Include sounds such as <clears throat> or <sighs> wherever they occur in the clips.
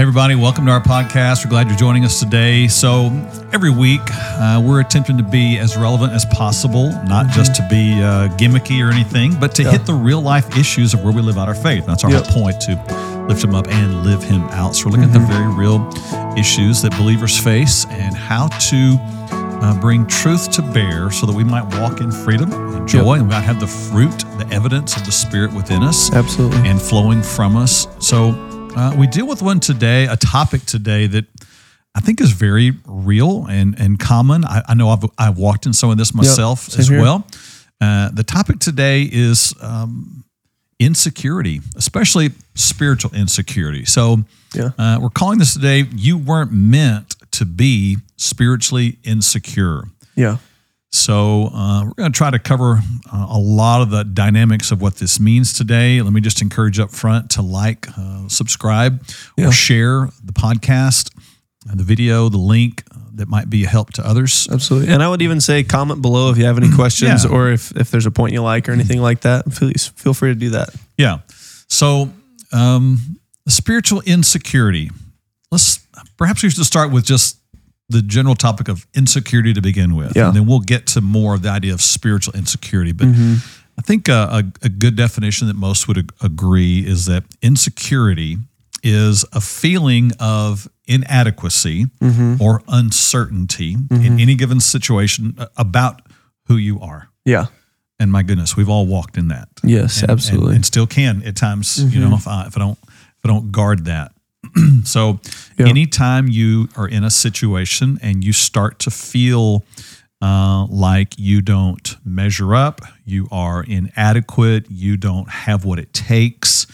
Hey, everybody, welcome to our podcast. We're glad you're joining us today. So, every week, uh, we're attempting to be as relevant as possible, not just to be uh, gimmicky or anything, but to hit the real life issues of where we live out our faith. That's our Yep. whole point to lift him up and live him out. So, we're looking at the very real issues that believers face and how to uh, bring truth to bear so that we might walk in freedom and joy and we might have the fruit, the evidence of the Spirit within us Absolutely. and flowing from us. So uh, we deal with one today, a topic today that I think is very real and and common. I, I know I've I've walked in some of this myself same as here. well. Uh, the topic today is um, insecurity, especially spiritual insecurity. So Yeah. uh, we're calling this today. You weren't meant to be spiritually insecure. Yeah. So uh, we're going to try to cover uh, a lot of the dynamics of what this means today. Let me just encourage up front to like, uh, subscribe, Yeah. or share the podcast, and the video, the link uh, that might be a help to others. Absolutely. And I would even say comment below if you have any questions Yeah. or if, if there's a point you like or anything like that. Please feel free to do that. Yeah. So um, spiritual insecurity. Let's perhaps we should start with just the general topic of insecurity to begin with, Yeah. and then we'll get to more of the idea of spiritual insecurity. But mm-hmm. I think a, a, a good definition that most would ag- agree is that insecurity is a feeling of inadequacy mm-hmm. or uncertainty in mm-hmm. any given situation uh, about who you are. Yeah. And my goodness, we've all walked in that Yes, and- absolutely. and, and still can at times. You know, if I if I don't if I don't guard that. <clears throat> so, Yeah. anytime you are in a situation and you start to feel uh, like you don't measure up, you are inadequate, you don't have what it takes,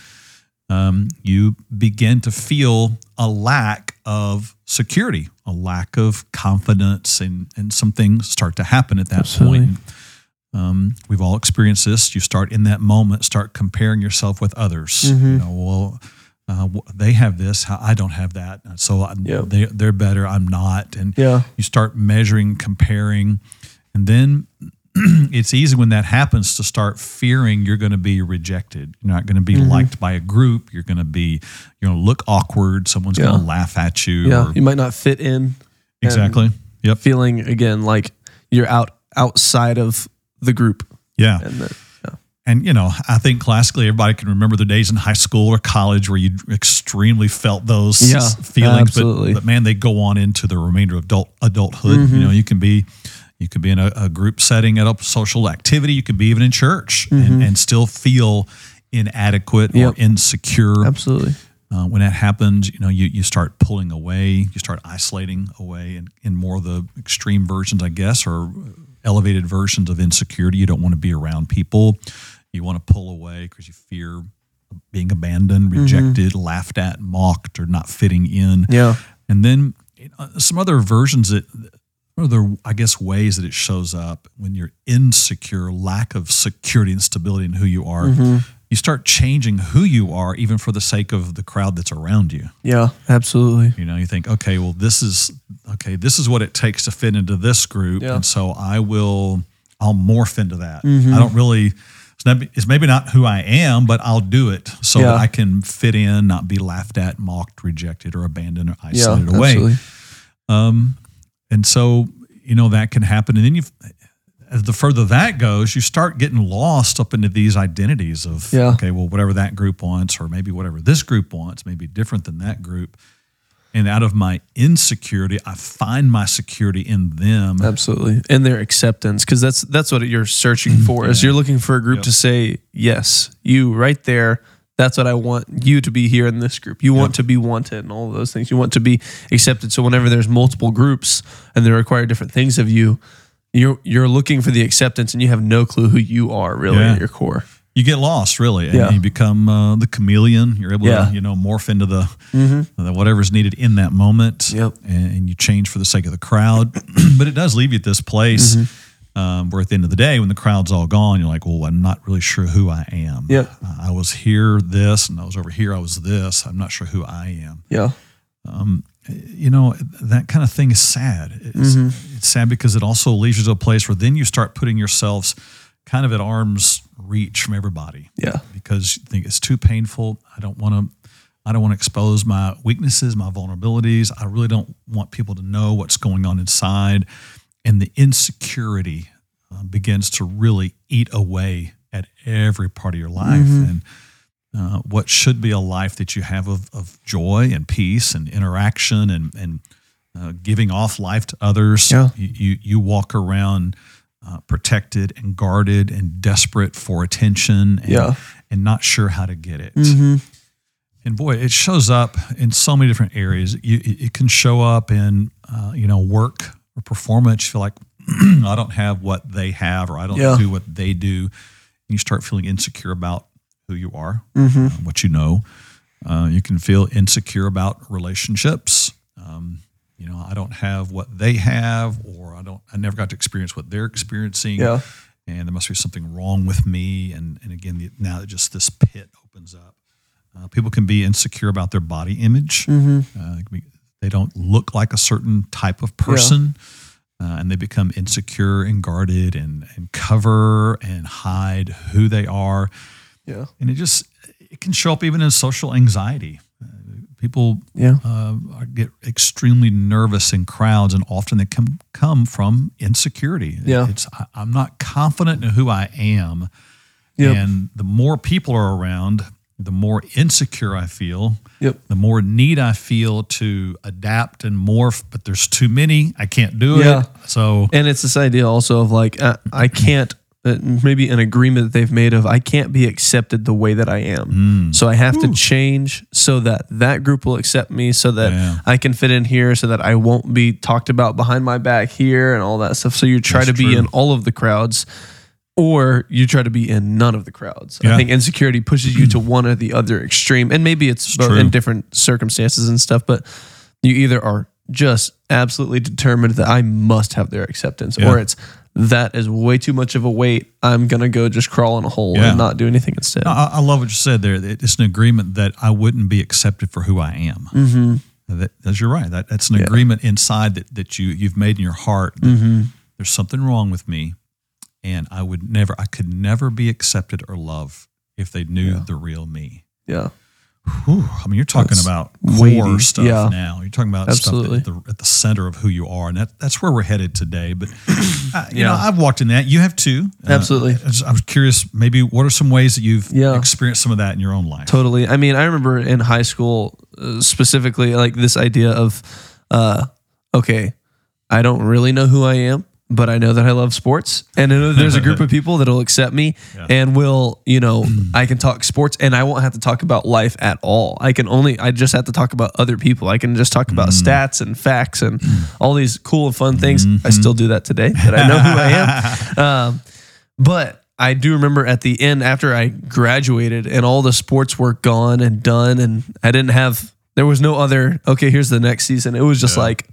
um, you begin to feel a lack of security, a lack of confidence, and and some things start to happen at that Absolutely. point. Um, we've all experienced this. You start in that moment, start comparing yourself with others. Mm-hmm. You know, well, uh, they have this, I don't have that, so I, Yep. they they're better, I'm not, and Yeah. you start measuring, comparing, and then <clears throat> it's easy when that happens to start fearing you're going to be rejected. You're not going to be Mm-hmm. liked by a group. You're going to be, you're going to look awkward. Someone's Yeah. going to laugh at you. Yeah. or- You might not fit in. exactly. Yep. Feeling again like you're out outside of the group. Yeah. And that, yeah. And you know, I think classically everybody can remember the days in high school or college where you extremely felt those Yeah, feelings. But, but man, they go on into the remainder of adult adulthood. Mm-hmm. You know, you can be you can be in a, a group setting at a social activity. You could be even in church and, and still feel inadequate Mm-hmm. Yep. or insecure. Absolutely. Uh, when that happens, you know, you, you start pulling away, you start isolating away and in more of the extreme versions, I guess, or elevated versions of insecurity. You don't want to be around people. You want to pull away because you fear being abandoned, mm-hmm. rejected, laughed at, mocked, or not fitting in. Yeah. And then you know, some other versions that other I guess ways that it shows up when you're insecure, lack of security and stability in who you are. Mm-hmm. You start changing who you are even for the sake of the crowd that's around you. Yeah. Absolutely. You know, you think, okay, well, this is okay. This is what it takes to fit into this group, Yeah. and so I will. I'll morph into that. Mm-hmm. I don't really. It's, maybe not who I am, but I'll do it so Yeah. that I can fit in, not be laughed at, mocked, rejected, or abandoned, or Yeah. isolated away. Absolutely. Um, and so you know that can happen, and then you, as the further that goes, you start getting lost up into these identities of Yeah. okay, well, whatever that group wants, or maybe whatever this group wants, may be different than that group. And out of my insecurity, I find my security in them. Absolutely. And their acceptance because that's that's what you're searching mm-hmm. for. Is you're looking for a group to say, "Yes, you right there. That's what I want you to be here in this group. You want to be wanted and all those things. You want to be accepted. So whenever there's multiple groups and they require different things of you, you're you're looking for the acceptance and you have no clue who you are really Yeah. at your core. You get lost really, and Yeah. you become uh, the chameleon. You're able Yeah. Mm-hmm. to you know morph into the, the whatever's needed in that moment, Yep. and, and you change for the sake of the crowd. <clears throat> but it does leave you at this place. Mm-hmm. Um, where at the end of the day, when the crowd's all gone, you're like, well, I'm not really sure who I am. I was here, this, and I was over here, I was this. I'm not sure who I am. Yeah. Um, you know that kind of thing is sad. It's, Mm-hmm. it's sad because it also leads you to a place where then you start putting yourselves kind of at arm's reach from everybody Yeah. because you think it's too painful. I don't want to. I don't want to expose my weaknesses, my vulnerabilities. I really don't want people to know what's going on inside. And the insecurity uh, begins to really eat away at every part of your life. Mm-hmm. And uh, what should be a life that you have of, of joy and peace and interaction and, and uh, giving off life to others. Yeah. You, you, you walk around uh, protected and guarded and desperate for attention and, Yeah. and not sure how to get it. Mm-hmm. And boy, it shows up in so many different areas. You, it can show up in, uh, you know, work or performance. You feel like <clears throat> I don't have what they have, or I don't Yeah. do what they do. And you start feeling insecure about who you are, Mm-hmm. uh, what you know. Uh, you can feel insecure about relationships. Um, you know, I don't have what they have, or I don't. I never got to experience what they're experiencing. Yeah. And there must be something wrong with me. And and again, the, now that just this pit opens up, uh, people can be insecure about their body image. Mm-hmm. Uh, be- they don't look like a certain type of person, uh, and they become insecure and guarded and and cover and hide who they are Yeah. and it just it can show up even in social anxiety. People Yeah. uh, get extremely nervous in crowds, and often they come come from insecurity. Yeah. it's I, I'm not confident in who I am, Yep. and the more people are around, the more insecure I feel. Yep. The more need I feel to adapt and morph, but there's too many. I can't do Yeah. it. So And it's this idea also of like uh, I can't maybe an agreement that they've made of I can't be accepted the way that I am. Mm. So I have to change so that that group will accept me so that Yeah. I can fit in here so that I won't be talked about behind my back here and all that stuff. So you try That's to be true. in all of the crowds or you try to be in none of the crowds. Yeah. I think insecurity pushes you to one or the other extreme and maybe it's, both in different circumstances and stuff but you either are just absolutely determined that I must have their acceptance Yeah. or it's that is way too much of a weight. I'm gonna go just crawl in a hole Yeah. and not do anything instead. No, I, I love what you said there. It's an agreement that I wouldn't be accepted for who I am. mm-hmm. That, that's you're right. That that's an Yeah. agreement inside that that you you've made in your heart. That Mm-hmm. There's something wrong with me, and I would never, I could never be accepted or loved if they knew Yeah. the real me. Yeah. Whew, I mean, you're talking That's about weighty. stuff Yeah. now. You're talking about Absolutely. stuff at the, at the center of who you are, and that, that's where we're headed today. But <coughs> uh, you Yeah. know, I've walked in that. You have too. Uh, Absolutely. I was, I was curious. Maybe what are some ways that you've Yeah. experienced some of that in your own life? Totally. I mean, I remember in high school uh, specifically like this idea of, uh, okay, I don't really know who I am, but I know that I love sports, and I know there's a group of people that'll accept me Yeah. and will, you know, mm. I can talk sports, and I won't have to talk about life at all. I can only, I just have to talk about other people. I can just talk about mm. stats and facts and mm. all these cool and fun things. I mm-hmm. still do that today, but I know who I am. <laughs> Um, but I do remember at the end after I graduated and all the sports were gone and done, and I didn't have there was no other. Okay, here's the next season. It was just Yeah. like,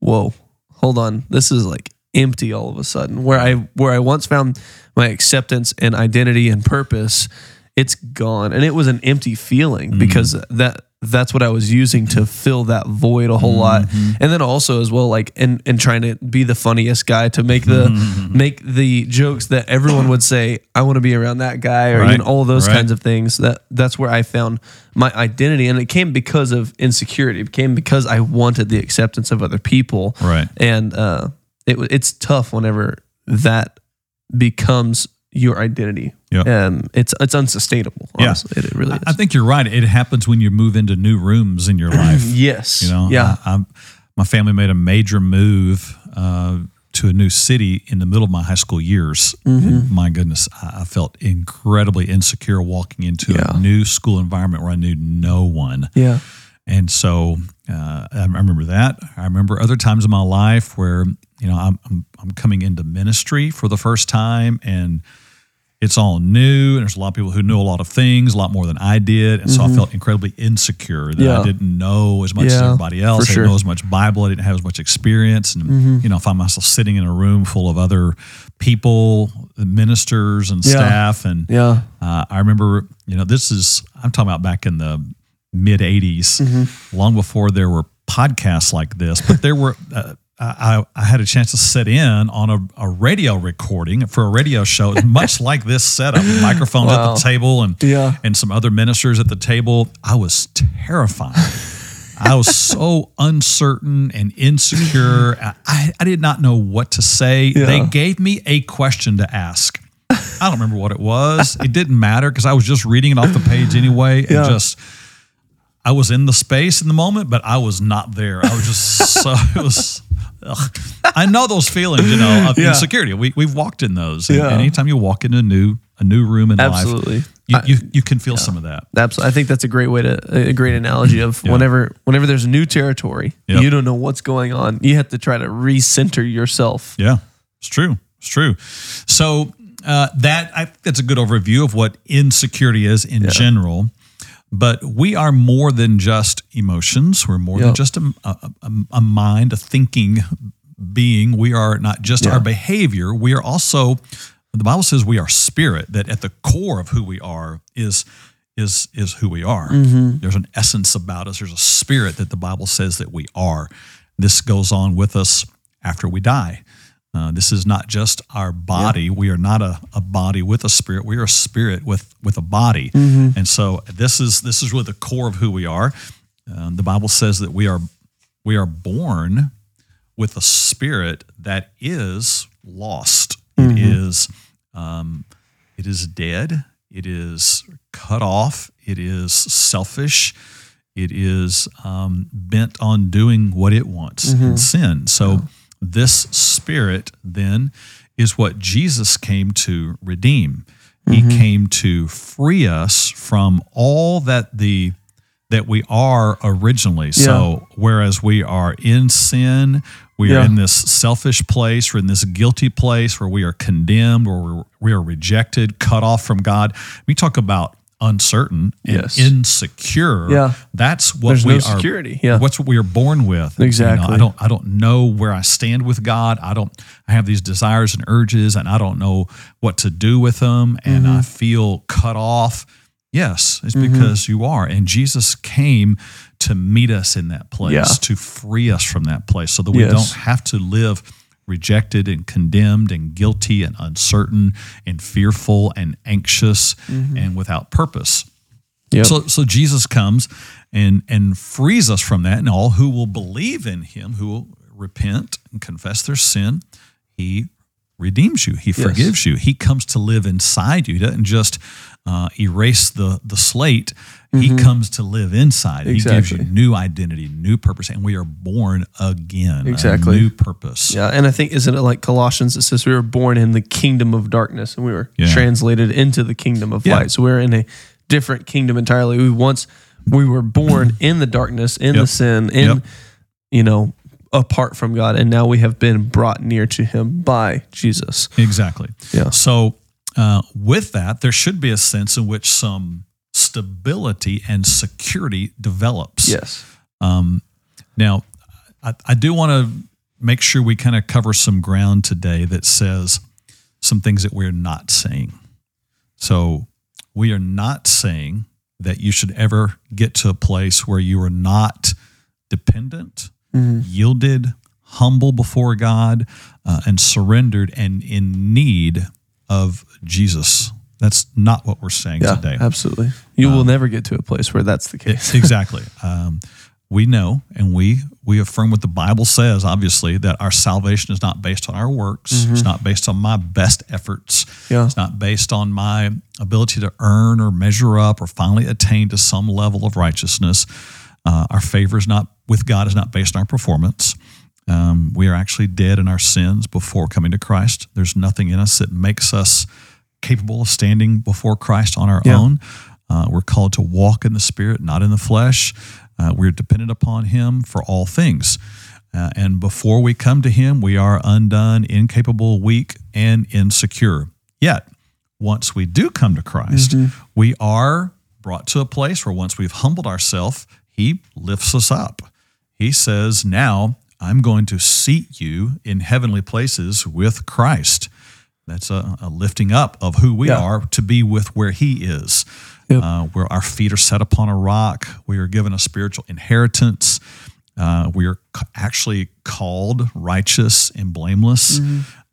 whoa, hold on, this is like empty all of a sudden. Where I where I once found my acceptance and identity and purpose, it's gone, and it was an empty feeling mm-hmm. because that that's what I was using to fill that void a whole lot. Mm-hmm. And then also as well, like and and trying to be the funniest guy to make the mm-hmm. make the jokes that everyone would say, I want to be around that guy, or Right, know, all those right. kinds of things. That that's where I found my identity. And it came because of insecurity. It came because I wanted the acceptance of other people. Right. And uh it it's tough whenever that becomes your identity. Yep. And it's it's unsustainable. Yeah. It, it really is. I think you're right. It happens when you move into new rooms in your life. <clears throat> yes. You know, Yeah. I, I'm, my family made a major move uh, to a new city in the middle of my high school years. Mm-hmm. My goodness, I, I felt incredibly insecure walking into Yeah. a new school environment where I knew no one. yeah. And so uh, I remember that. I remember other times in my life where you know I'm, I'm I'm coming into ministry for the first time and it's all new and there's a lot of people who know a lot of things a lot more than I did and so I felt incredibly insecure that Mm-hmm. Yeah. I didn't know as much as everybody else I didn't know as much Bible I didn't have as much experience and Mm-hmm. you know I find myself sitting in a room full of other people ministers and Yeah. staff and Yeah. uh, I remember, you know, this is, I'm talking about back in the mid 80s, Mm-hmm. long before there were podcasts like this, but there were, uh, I, I had a chance to sit in on a, a radio recording for a radio show, <laughs> much like this setup, microphones Wow. at the table and Yeah. and some other ministers at the table. I was terrified. I was so uncertain and insecure. I, I did not know what to say. They gave me a question to ask. I don't remember what it was. It didn't matter because I was just reading it off the page anyway, and Yeah. just I was in the space in the moment, but I was not there. I was just <laughs> so it was. ugh. I know those feelings, you know, of Yeah. insecurity. We we've walked in those. And Yeah. anytime you walk into a new a new room in Absolutely. life, you, you you can feel some of that. Absolutely. I think that's a great way to a great analogy of whenever whenever there's new territory, Yep. you don't know what's going on. You have to try to recenter yourself. Yeah, it's true. It's true. So uh, that I think that's a good overview of what insecurity is in general. But we are more than just emotions. We're more Yeah. than just a, a, a, a mind, a thinking being. We are not just our behavior. We are also. The Bible says we are spirit. That at the core of who we are is is is who we are. Mm-hmm. There's an essence about us. There's a spirit that the Bible says that we are. This goes on with us after we die. Uh, this is not just our body. We are not a, a body with a spirit. We are a spirit with with a body. And so this is this is really the core of who we are. Um, the Bible says that we are we are born with a spirit that is lost. It is um, it is dead. It is cut off. It is selfish. It is um, bent on doing what it wants and sin. So this spirit then is what Jesus came to redeem. He mm-hmm. came to free us from all that the that we are originally. So whereas we are in sin, we are in this selfish place, we're in this guilty place where we are condemned, where we're, we are rejected, cut off from God. We talk about uncertain and Yes. insecure. Yeah. That's what There's we no are. security. Yeah. What's what we are born with. You know, Exactly. I don't I don't know where I stand with God. I don't I have these desires and urges and I don't know what to do with them and Mm-hmm. I feel cut off. Yes, it's because you are. And Jesus came to meet us in that place, Yeah. to free us from that place so that we Yes. don't have to live rejected and condemned and guilty and uncertain and fearful and anxious Mm-hmm. and without purpose. Yep. So, so Jesus comes and and frees us from that, and all who will believe in Him, who will repent and confess their sin, He redeems you. He forgives you. He comes to live inside you. He doesn't just uh, erase the the slate. He comes to live inside. He gives you Mm-hmm. New identity, new purpose, and we are born again. Exactly. a new purpose. Yeah, and I think isn't it like Colossians? It says we were born in the kingdom of darkness, and we were Yeah. translated into the kingdom of Yeah. light. So we're in a different kingdom entirely. We once we were born <clears throat> in the darkness, in Yep. the sin, in Yep. you know apart from God, and now we have been brought near to Him by Jesus. Exactly. Yeah. So, uh, with that, there should be a sense in which some stability and security develops. Yes. Um, now, I, I do want to make sure we kind of cover some ground today that says some things that we're not saying. So, we are not saying that you should ever get to a place where you are not dependent, yielded, humble before God, uh, and surrendered and in need of Jesus. That's not what we're saying Yeah. today. Absolutely. You will never get to a place where that's the case. <laughs> exactly. Um, we know and we we affirm what the Bible says. Obviously, that our salvation is not based on our works. It's not based on my best efforts. Yeah. It's not based on my ability to earn or measure up or finally attain to some level of righteousness. Uh, our favor is not with God is not based on our performance. Um, we are actually dead in our sins before coming to Christ. There's nothing in us that makes us capable of standing before Christ on our Yeah. own. Uh, we're called to walk in the Spirit, not in the flesh. Uh, we're dependent upon Him for all things. Uh, and before we come to Him, we are undone, incapable, weak, and insecure. Yet, once we do come to Christ, we are brought to a place where once we've humbled ourselves, He lifts us up. He says, Now I'm going to seat you in heavenly places with Christ. That's a, a lifting up of who we Yeah. are to be with where He is. Yep. Uh, where our feet are set upon a rock. We are given a spiritual inheritance. Uh, we are c- actually called righteous and blameless.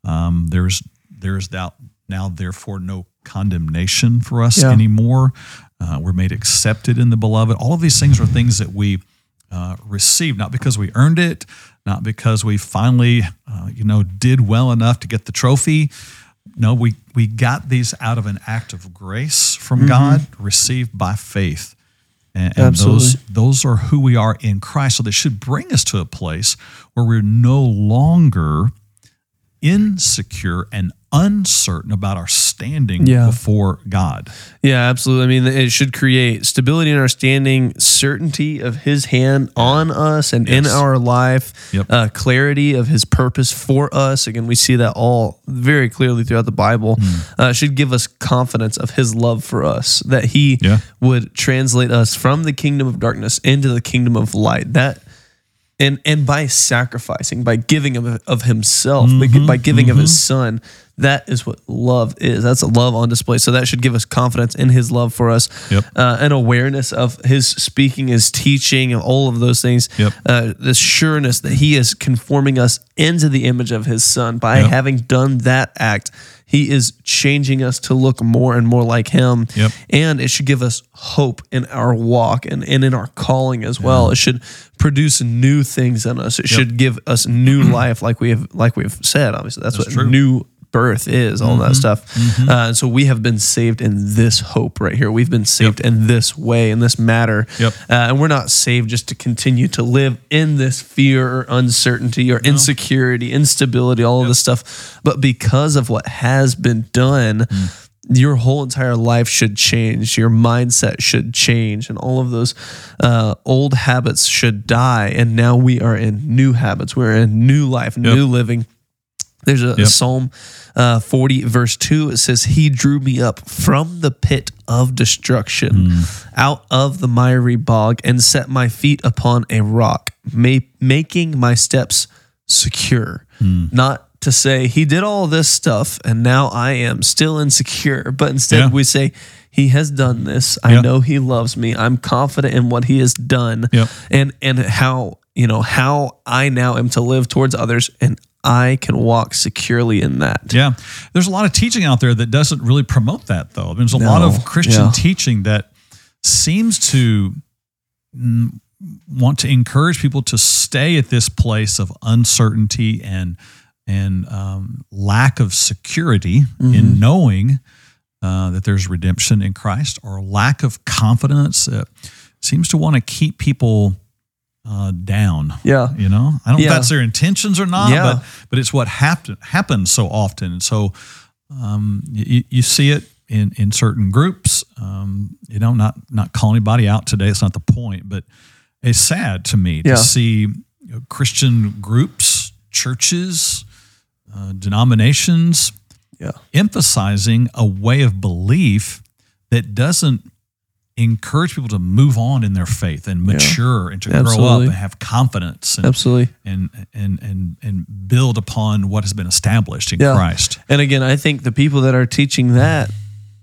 Um, there's there's now, now therefore no condemnation for us Yeah. anymore. Uh, we're made accepted in the beloved. All of these things are things that we uh, receive, not because we earned it, not because we finally, uh, you know, did well enough to get the trophy. No, we we got these out of an act of grace from mm-hmm. God, received by faith, and, and those those are who we are in Christ. So that should bring us to a place where we're no longer insecure and uncertain about our standing Yeah. before God. Yeah, absolutely. I mean, it should create stability in our standing, certainty of His hand on us and in our life, Yep. uh, clarity of His purpose for us. Again, we see that all very clearly throughout the Bible. Hmm. Uh, should give us confidence of His love for us, that He Yeah. would translate us from the kingdom of darkness into the kingdom of light. That and and by sacrificing, by giving of, of himself, by gi- by giving of his son, that is what love is. That's a love on display. So that should give us confidence in his love for us, Yep. uh, an awareness of his speaking, his teaching, and all of those things. Yep. Uh, the sureness that he is conforming us into the image of his son by Yep. having done that act. He is changing us to look more and more like him. Yep. And it should give us hope in our walk and, and in our calling as well. It should produce new things in us. It should give us new <clears throat> life, like we have like we've said. Obviously, that's, what true. new birth is, all that stuff. Uh, and so we have been saved in this hope right here. We've been saved in this way, in this matter. Yep. Uh, and we're not saved just to continue to live in this fear or uncertainty or insecurity, instability, all of this stuff. But because of what has been done, your whole entire life should change. Your mindset should change, and all of those uh, old habits should die. And now we are in new habits. We're in new life, new living. There's a, Yep. Psalm uh, 40, verse 2. It says, He drew me up from the pit of destruction, out of the miry bog, and set my feet upon a rock, ma- making my steps secure. Not to say, He did all this stuff, and now I am still insecure, but instead Yeah. we say, He has done this. I Yeah. know He loves me. I'm confident in what He has done Yep. and and how you know how I now am to live towards others, and I can walk securely in that. Yeah. There's a lot of teaching out there that doesn't really promote that, though. There's a lot of Christian Yeah. teaching that seems to want to encourage people to stay at this place of uncertainty and and um, lack of security Mm-hmm. in knowing uh, that there's redemption in Christ, or lack of confidence. Uh, seems to want to keep people uh, down. Yeah. You know, I don't know if that's their intentions or not, Yeah. but but it's what happen, happens so often. And so um, you, you see it in, in certain groups. Um, you know, not not calling anybody out today. It's not the point, but it's sad to me Yeah. to see you know, Christian groups, churches, uh, denominations Yeah. emphasizing a way of belief that doesn't encourage people to move on in their faith and mature and to grow up and have confidence and, Absolutely. and and and and build upon what has been established in Yeah. Christ. And again, I think the people that are teaching that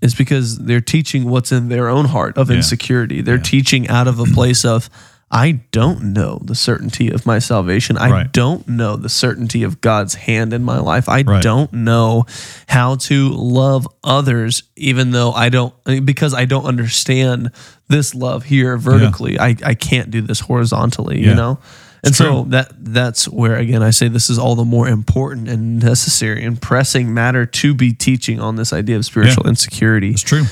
is because they're teaching what's in their own heart of Yeah. insecurity. They're teaching out of a place of I don't know the certainty of my salvation. I Right. don't know the certainty of God's hand in my life. I Right. don't know how to love others, even though I don't, because I don't understand this love here vertically. I, I can't do this horizontally, Yeah. you know? And so true. that that's where again I say this is all the more important and necessary and pressing matter to be teaching on this idea of spiritual insecurity. It's true.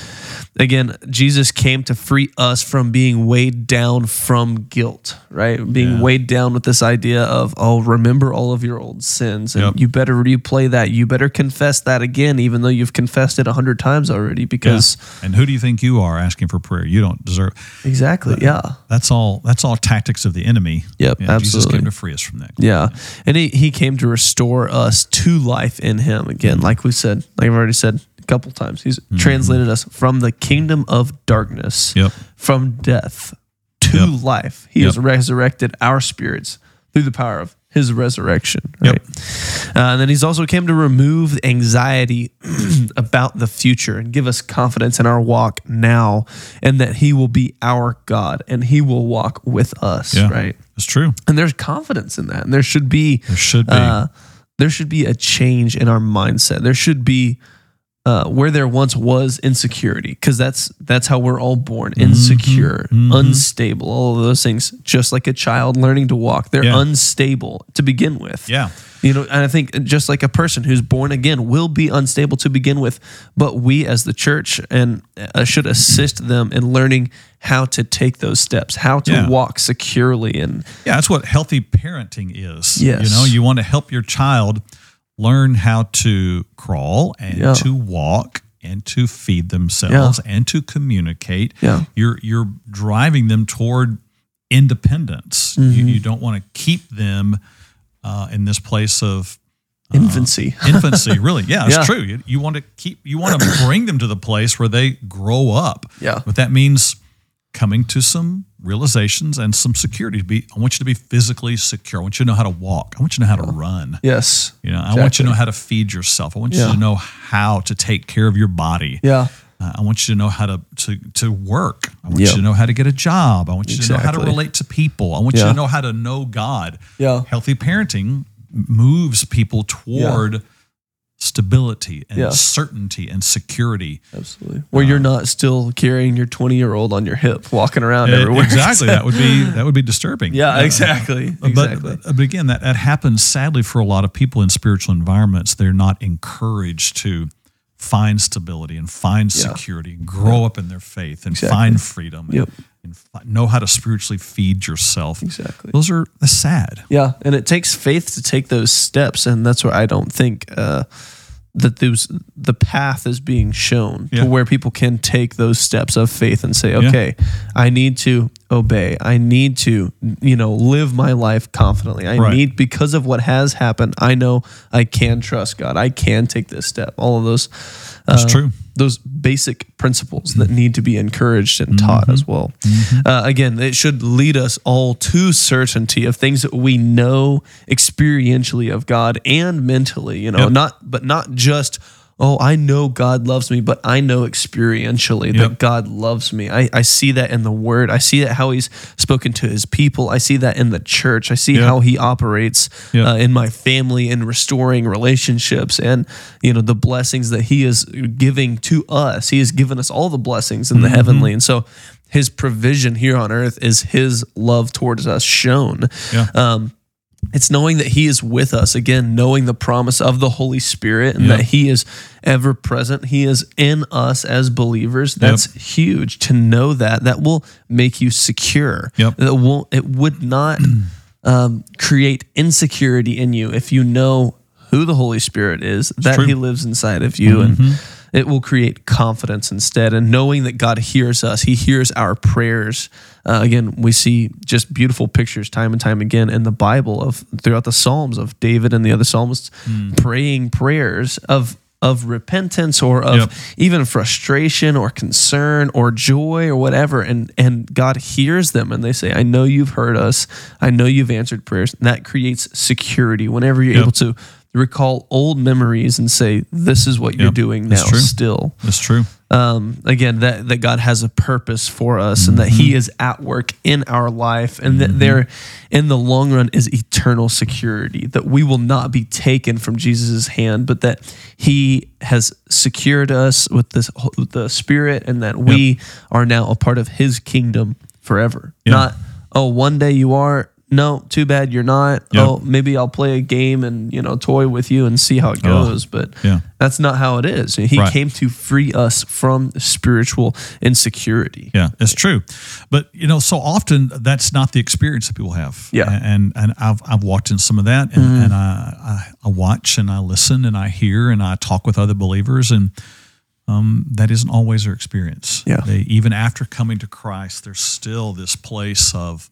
Again, Jesus came to free us from being weighed down from guilt, right? Being Yeah. weighed down with this idea of, oh, remember all of your old sins. And Yep. you better replay that. You better confess that again, even though you've confessed it a hundred times already, because And who do you think you are asking for prayer? You don't deserve. exactly, yeah. That's all. That's all tactics of the enemy. Yep, Yeah, Jesus absolutely. came to free us from that. Yeah. And he, he came to restore us to life in him. Again, like we said, like I've already said a couple times, he's translated us from the kingdom of darkness, Yep. from death to Yep. life. He Yep. has resurrected our spirits through the power of his resurrection. Yep. Uh, and then he's also came to remove anxiety <clears throat> about the future and give us confidence in our walk now, and that he will be our God and he will walk with us. Yeah. Right. It's true. And there's confidence in that. And there should be There should be. uh, there should be a change in our mindset. There should be uh, where there once was insecurity, because that's that's how we're all born insecure, unstable, all of those things. Just like a child learning to walk, they're Yeah. unstable to begin with. yeah. You know, and I think just like a person who's born again will be unstable to begin with, but we as the church and uh, should assist them in learning how to take those steps, how to Yeah. walk securely, and Yeah, that's what healthy parenting is. Yes. You know, you want to help your child learn how to crawl and Yeah. to walk and to feed themselves and to communicate. Yeah. You're you're driving them toward independence. Mm-hmm. You, you don't want to keep them uh, in this place of infancy. <laughs> infancy really yeah it's Yeah. true you, you want to keep you want to bring them to the place where they grow up Yeah. but that means coming to some realizations and some security to be i want you to be physically secure i want you to know how to walk i want you to know how to run yes. you know i want you to know how to feed yourself i want you to know how to take care of your body Yeah. uh, I want you to know how to to to work. I want Yeah. you to know how to get a job. I want you to know how to relate to people. I want you to know how to know God. Yeah. Healthy parenting moves people toward stability and Yeah. certainty and security. Absolutely. Where you're um, not still carrying your 20 year old on your hip, walking around eh, everywhere. exactly. that would be <laughs> that would be disturbing. yeah, Uh, exactly. But, Exactly. Uh, but again, that, that happens sadly for a lot of people in spiritual environments. They're not encouraged to find stability and find Yeah. security, grow up in their faith, and Exactly. find freedom, Yep. and fi- know how to spiritually feed yourself. Exactly. Those are sad. Yeah, and it takes faith to take those steps, and that's where I don't think uh, that those the path is being shown Yeah. to where people can take those steps of faith and say, okay, I need to obey. I need to, you know, live my life confidently. I Right. need because of what has happened. I know I can trust God. I can take this step. All of those. That's uh, true. those basic principles that need to be encouraged and taught Mm-hmm. as well. Uh, again, it should lead us all to certainty of things that we know experientially of God and mentally. You know, Yep. not but not just. Oh, I know God loves me, but I know experientially that God loves me. I, I see that in the Word. I see that how He's spoken to His people. I see that in the church. I see Yep. how He operates Yep. uh, in my family and restoring relationships and you know the blessings that he is giving to us he has given us all the blessings in the Mm-hmm. heavenly and so his provision here on earth is his love towards us shown Yeah. um, it's knowing that he is with us. Again knowing the promise of the holy spirit and Yeah. that he is ever present. He is in us as believers. That's huge to know that. That will make you secure. Yep. that won't it would not <clears throat> um, create insecurity in you if you know who the Holy Spirit is, that true. He lives inside of you, and it will create confidence instead. And knowing that God hears us, He hears our prayers. Uh, again, we see just beautiful pictures time and time again in the Bible of throughout the Psalms of David and the other psalmists praying prayers of of repentance or of Yep. even frustration or concern or joy or whatever and and God hears them and they say I know you've heard us I know you've answered prayers and that creates security whenever you're Yep. able to recall old memories and say this is what you're Yep. doing That's now true. still That's true. um, again that that God has a purpose for us and that Mm-hmm. He is at work in our life and that there in the long run is eternal security that we will not be taken from Jesus' hand but that He has secured us with this with the Spirit and that we are now a part of His kingdom forever Yeah. not oh one day you are no too bad you're not Yep. oh maybe I'll play a game and you know toy with you and see how it Oh, goes but yeah. that's not how it is. He Right. came to free us from spiritual insecurity. Yeah, it's true. But you know, so often that's not the experience that people have. Yeah. And and I've I've walked in some of that and, and I, I I watch and I listen and I hear and I talk with other believers and um, that isn't always their experience. Yeah. They even after coming to Christ, there's still this place of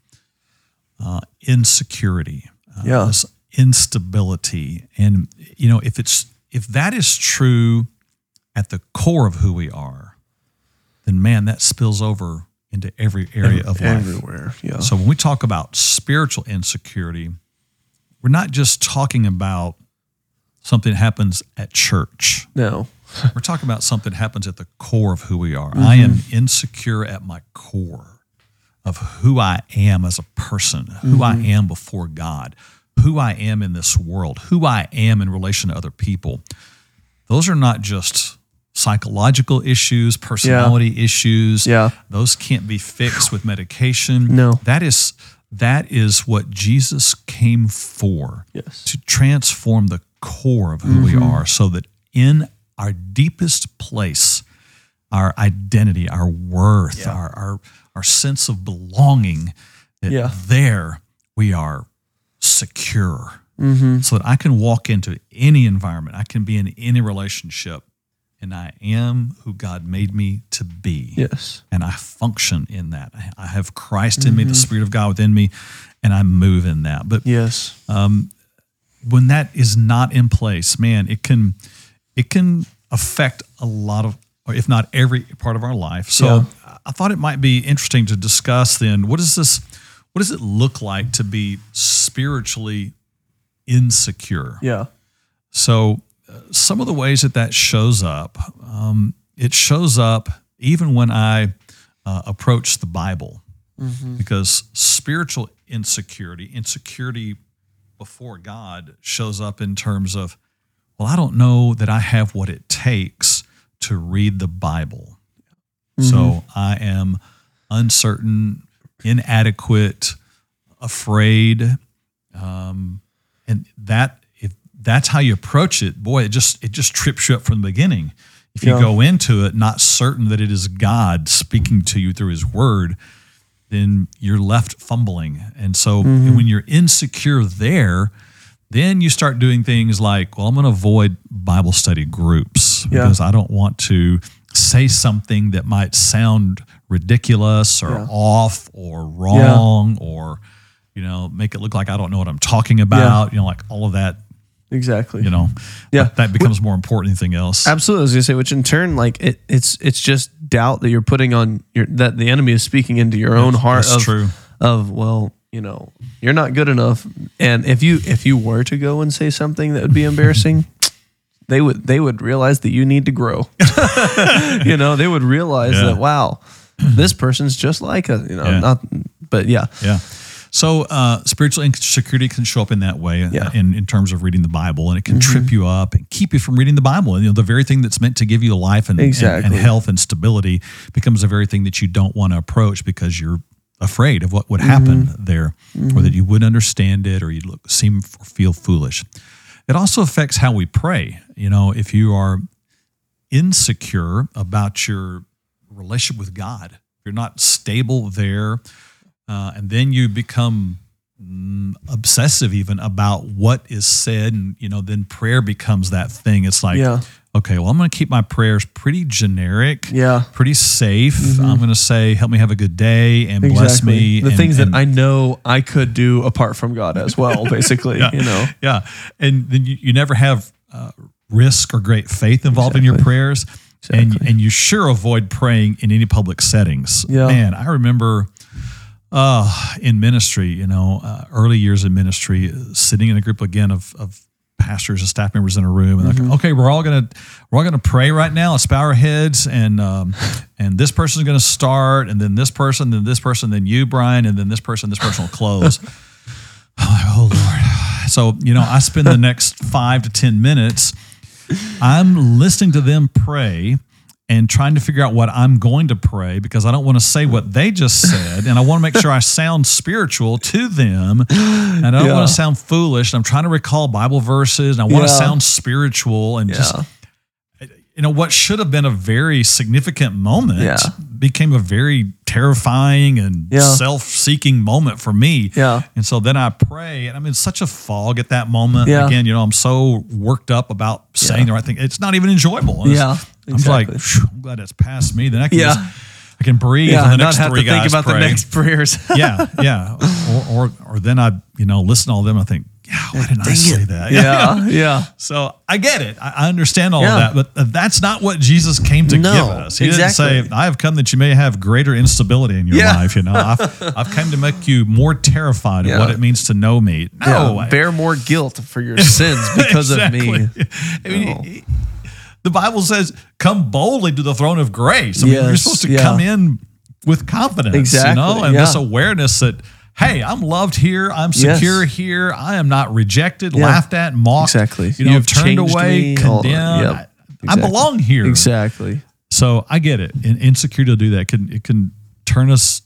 uh, insecurity. Uh, Yeah. this instability. And you know, if it's if that is true at the core of who we are, then man, that spills over into every area of life. Everywhere. Yeah. So when we talk about spiritual insecurity, we're not just talking about something that happens at church. No. We're talking about something that happens at the core of who we are. I am insecure at my core of who I am as a person, who I mm-hmm. am before God, who I am in this world, who I am in relation to other people. Those are not just psychological issues, personality issues. Yeah. Those can't be fixed with medication. No. That is that is what Jesus came for Yes. to transform the core of who we mm-hmm. are so that in our deepest place, our identity, our worth, our, our, our sense of belonging, that Yeah. there we are secure. Mm-hmm. So that I can walk into any environment, I can be in any relationship, and I am who God made me to be Yes. and I function in that. I- have Christ in me, the mm-hmm. Spirit of God within me, and I move in that. But Yes. Um, when that is not in place, man, it can it can affect a lot of, or if not every part of our life. So I thought it might be interesting to discuss then what is this? What does it look like to be spiritually insecure? Yeah. So, uh, some of the ways that that shows up, um, it shows up even when I uh, approach the Bible, because spiritual insecurity, insecurity before God, shows up in terms of, well, I don't know that I have what it takes to read the Bible. So I am uncertain, inadequate, afraid, um, and that if that's how you approach it, boy, it just it just trips you up from the beginning. If you Yeah. go into it not certain that it is God speaking to you through His Word, then you're left fumbling. And so Mm-hmm. when you're insecure there, then you start doing things like, well, I'm going to avoid Bible study groups Yeah. because I don't want to say something that might sound ridiculous or Yeah. off or wrong or you know make it look like I don't know what I'm talking about. You know, like all of that. Exactly. You know, Yeah. that, that becomes more important than anything else. Absolutely, I was gonna say, which in turn, like it, it's it's just doubt that you're putting on your that the enemy is speaking into your own heart that's of true. of well, you know, you're not good enough, and if you if you were to go and say something that would be embarrassing, they would they would realize that you need to grow. <laughs> you know, they would realize Yeah. that wow, this person's just like a You know, Yeah. not but yeah, Yeah. So uh, spiritual insecurity can show up in that way uh, Yeah. Mm-hmm. in, in terms of reading the Bible, and it can trip you up and keep you from reading the Bible. And you know, the very thing that's meant to give you life and, and, and health and stability becomes the very thing that you don't want to approach because you're afraid of what would happen Mm-hmm. there, or that you wouldn't understand it, or you'd look, seem or feel foolish. It also affects how we pray. You know, if you are insecure about your relationship with God, if you're not stable there, uh, and then you become mm, obsessive even about what is said, and you know, then prayer becomes that thing. It's like, Yeah. Okay, well, I'm going to keep my prayers pretty generic, Yeah. Mm-hmm. pretty safe. I'm going to say, help me have a good day and bless me. The and- things and- that I know I could do apart from God as well, <laughs> basically. yeah, You know. yeah, and then you, you never have uh, risk or great faith involved in your prayers, and Exactly. and you sure avoid praying in any public settings. Yeah. Man, I remember. Uh, in ministry, you know, uh, early years in ministry, uh, sitting in a group again of, of pastors and staff members in a room, and Mm-hmm. like, okay, we're all gonna we're all gonna pray right now. Let's bow our heads, and um, <laughs> and this person's gonna start, and then this person, then this person, then you, Brian, and then this person, this person will close. <laughs> Like, oh Lord. So, you know, I spend the next five to 10 minutes, I'm listening to them pray and trying to figure out what I'm going to pray because I don't want to say what they just said. And I want to make sure I <laughs> sound spiritual to them. And I don't Yeah. want to sound foolish. And I'm trying to recall Bible verses and I want to sound spiritual and just you know what should have been a very significant moment Yeah. became a very terrifying and Yeah. self-seeking moment for me Yeah. and so then i pray and i'm in such a fog at that moment Yeah. again you know i'm so worked up about saying the right thing it's not even enjoyable It's- Yeah, i'm like i'm glad that's past me then i can Yeah. just, i can breathe Yeah. and the Not next have three to think guys about pray the next prayers. <laughs> yeah, yeah. Or, or or then I, you know, listen to all of them. I think, yeah, why didn't I say that? Yeah, <laughs> yeah. <laughs> So I get it. I understand all Yeah. of that, but uh, that's not what Jesus came to No, give us. He exactly. didn't say, "I have come that you may have greater instability in your Yeah. life." You know, I've, I've come to make you more terrified of what it means to know me. No. Bear more guilt for your sins because of me. I mean, No. He- the Bible says, "Come boldly to the throne of grace." I mean, you're supposed to yeah. come in with confidence, you Exactly, know, and yeah. this awareness that. Hey, I'm loved here. I'm Yes. secure here. I am not rejected, Yeah. laughed at, mocked. Exactly. You know, You've turned away, me, condemned. yep, I, I belong here. Exactly. So I get it. And insecurity to do that can it can turn us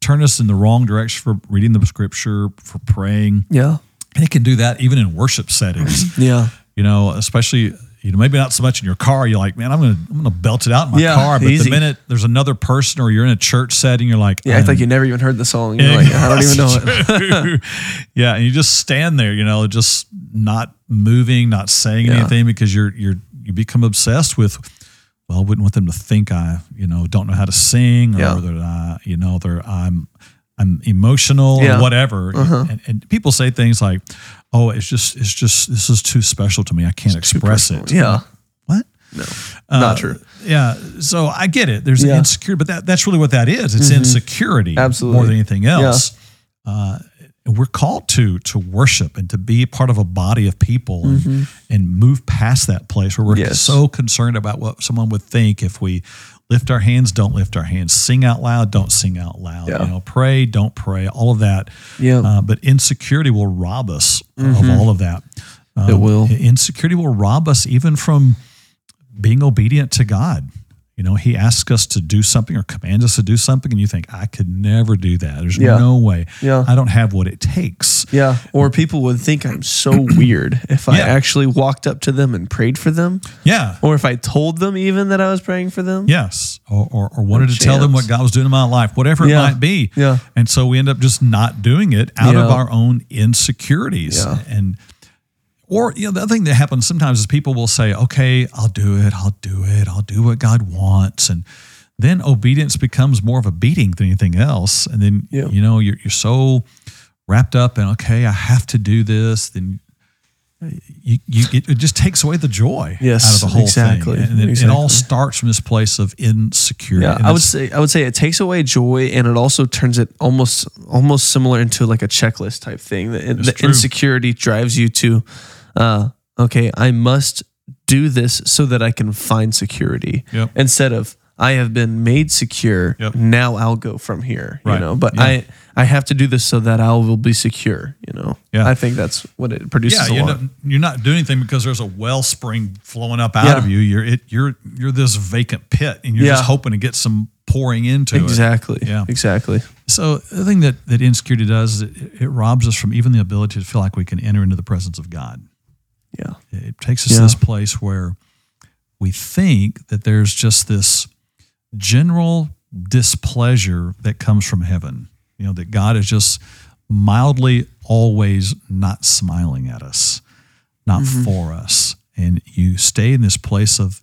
turn us in the wrong direction for reading the scripture, for praying. Yeah. And it can do that even in worship settings. Yeah. you know, especially you know maybe not so much in your car. You're like, man, I'm gonna I'm gonna belt it out in my Yeah, car. But easy. the minute there's another person or you're in a church setting, you're like, Yeah. I think you never even heard the song. You're like, I don't even know it. <laughs> <laughs> yeah, and you just stand there, you know, just not moving, not saying Yeah. anything because you're you're you become obsessed with. Well, I wouldn't want them to think I, you know, don't know how to sing or Yeah. that I, you know, they're I'm I'm emotional Yeah. or whatever. Uh-huh. And, and people say things like, "Oh, it's just it's just this is too special to me. I can't express it." Yeah. What? No. Uh, Not true. Yeah. So I get it. There's Yeah. Mm-hmm. insecurity, but that, that's really what that is. It's insecurity Absolutely. more than anything else. Uh, and we're called to to worship and to be part of a body of people and, and move past that place where we're Mm-hmm. Yes. so concerned about what someone would think if we lift our hands, don't lift our hands, sing out loud, don't sing out loud, Yeah. you know, pray, don't pray, all of that. Yeah. Uh, but insecurity will rob us of all of that. Um, It will. Insecurity will rob us even from being obedient to God. You know, He asks us to do something or commands us to do something, and you think, I could never do that. There's Yeah. no way. Yeah. I don't have what it takes. Yeah. Or people would think I'm so <clears throat> weird if I actually walked up to them and prayed for them, Yeah. or if I told them even that I was praying for them. Yes. Or, or, or wanted oh, to tell them what God was doing in my life, whatever it might be. Yeah. And so we end up just not doing it out of our own insecurities. Yeah. And, or, you know, the other thing that happens sometimes is people will say, okay, I'll do it. I'll do it. I'll do what God wants. And then obedience becomes more of a beating than anything else. And then, Yeah. you know, you're, you're so wrapped up in, okay, I have to do this. Then you, you it, it just takes away the joy Yes, out of the whole exactly, thing. And it, it all starts from this place of insecurity. Yeah, I would say I would say it takes away joy and it also turns it almost almost similar into like a checklist type thing. The, the insecurity drives you to, uh, okay, I must do this so that I can find security Yep. instead of I have been made secure. Yep. Now I'll go from here. Right. You know, but Yeah. I I have to do this so that I will be secure. You know. Yeah. I think that's what it produces. yeah, you're not, you're not doing anything because there's a wellspring flowing up out Yeah. of you. You're it, you're you're this vacant pit, and you're Yeah. just hoping to get some pouring into it. Exactly. Yeah. Exactly. So the thing that that insecurity does is it, it robs us from even the ability to feel like we can enter into the presence of God. Yeah. It takes us Yeah. to this place where we think that there's just this general displeasure that comes from heaven. You know, that God is just mildly always not smiling at us, not mm-hmm. for us. And you stay in this place of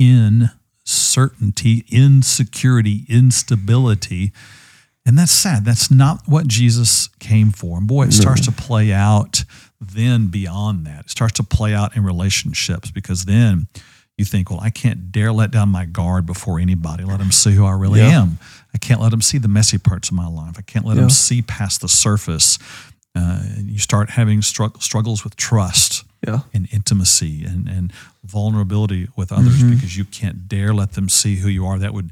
uncertainty, insecurity, instability. And that's sad. That's not what Jesus came for. And boy, it starts to play out then beyond that. It starts to play out in relationships because then you think, well, I can't dare let down my guard before anybody. Let them <laughs> see who I really Yeah. am. I can't let them see the messy parts of my life. I can't let Yeah. them see past the surface. Uh, you start having strugg- struggles with trust Yeah. and intimacy and, and vulnerability with others Mm-hmm. because you can't dare let them see who you are. That would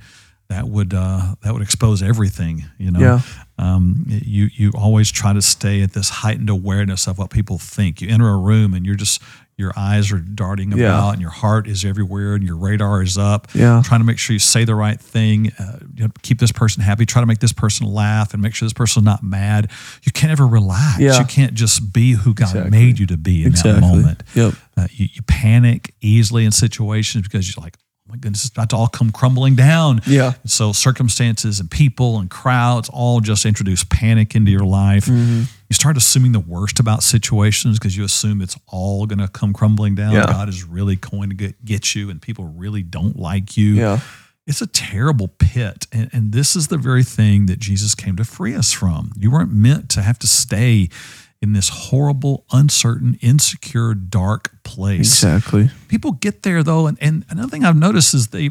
that would uh, that would expose everything. You know, Yeah. um, you you always try to stay at this heightened awareness of what people think. You enter a room and you're just your eyes are darting Yeah. about and your heart is everywhere and your radar is up. Yeah. trying to make sure you say the right thing. Uh, you know, keep this person happy. Try to make this person laugh and make sure this person's not mad. You can't ever relax. Yeah. You can't just be who God Exactly. made you to be in that moment. Yep. Uh, you, you panic easily in situations because you're like, my goodness, it's about to all come crumbling down. Yeah. So circumstances and people and crowds all just introduce panic into your life. Mm-hmm. You start assuming the worst about situations because you assume it's all going to come crumbling down. Yeah. God is really going to get, get you and people really don't like you. Yeah. It's a terrible pit. And, and this is the very thing that Jesus came to free us from. You weren't meant to have to stay in this horrible, uncertain, insecure, dark place. Exactly. People get there though, and, and another thing I've noticed is they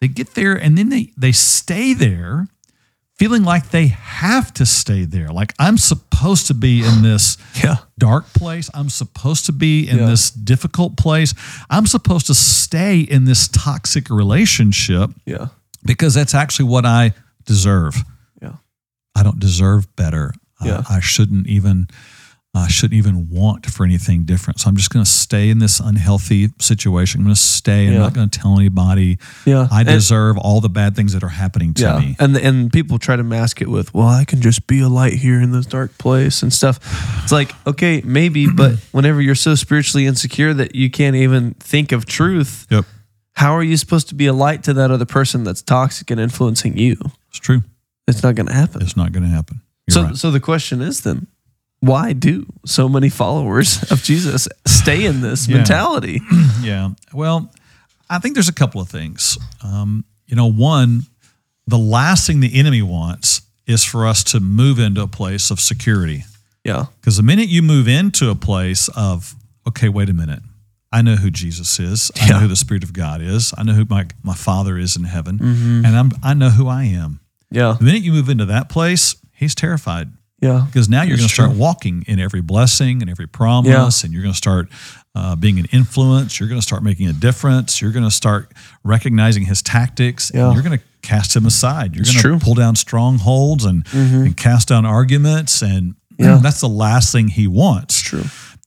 they get there and then they they stay there feeling like they have to stay there. Like I'm supposed to be in this <sighs> Yeah. dark place. I'm supposed to be in Yeah. this difficult place. I'm supposed to stay in this toxic relationship Yeah. because that's actually what I deserve. Yeah. I don't deserve better. Yeah. I, I shouldn't even I shouldn't even want for anything different. So I'm just going to stay in this unhealthy situation. I'm going to stay. I'm Yeah. not going to tell anybody. Yeah. I And- deserve all the bad things that are happening to yeah. me. And and people try to mask it with, well, I can just be a light here in this dark place and stuff. It's like, okay, maybe, <clears throat> but whenever you're so spiritually insecure that you can't even think of truth, Yep, how are you supposed to be a light to that other person that's toxic and influencing you? it's true. It's not going to happen. It's not going to happen. You're so right. so the question is then, why do so many followers of Jesus stay in this Yeah. mentality? <clears throat> Yeah. Well, I think there's a couple of things. Um, you know, one, the last thing the enemy wants is for us to move into a place of security. Yeah. Because the minute you move into a place of, okay, wait a minute, I know who Jesus is. I know who the Spirit of God is. I know who my, my Father is in heaven, Mm-hmm. and I'm I know who I am. Yeah. The minute you move into that place, he's terrified Yeah. because now you're going to start walking in every blessing and every promise, and you're going to start uh, being an influence. You're going to start making a difference. You're going to start recognizing his tactics, Yeah. and you're going to cast him aside. You're going. Mm-hmm. to pull down strongholds and, and cast down arguments, and <clears throat> Yeah. that's the last thing he wants. True.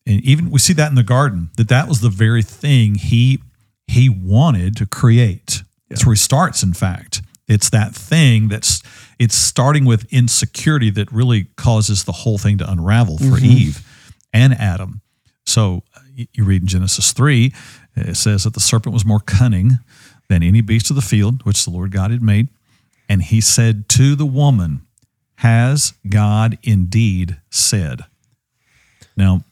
And even we see that in the garden that that was the very thing he he wanted to create. That's where he starts. In fact, it's that thing that's it's starting with insecurity that really causes the whole thing to unravel for mm-hmm. Eve and Adam. So you read in Genesis three, it says that the serpent was more cunning than any beast of the field which the Lord God had made, and he said to the woman, "Has God indeed said?" Now,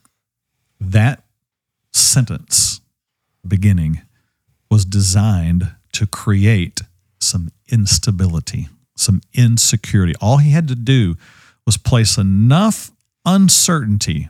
that sentence beginning was designed to create some instability, some insecurity. All he had to do was place enough uncertainty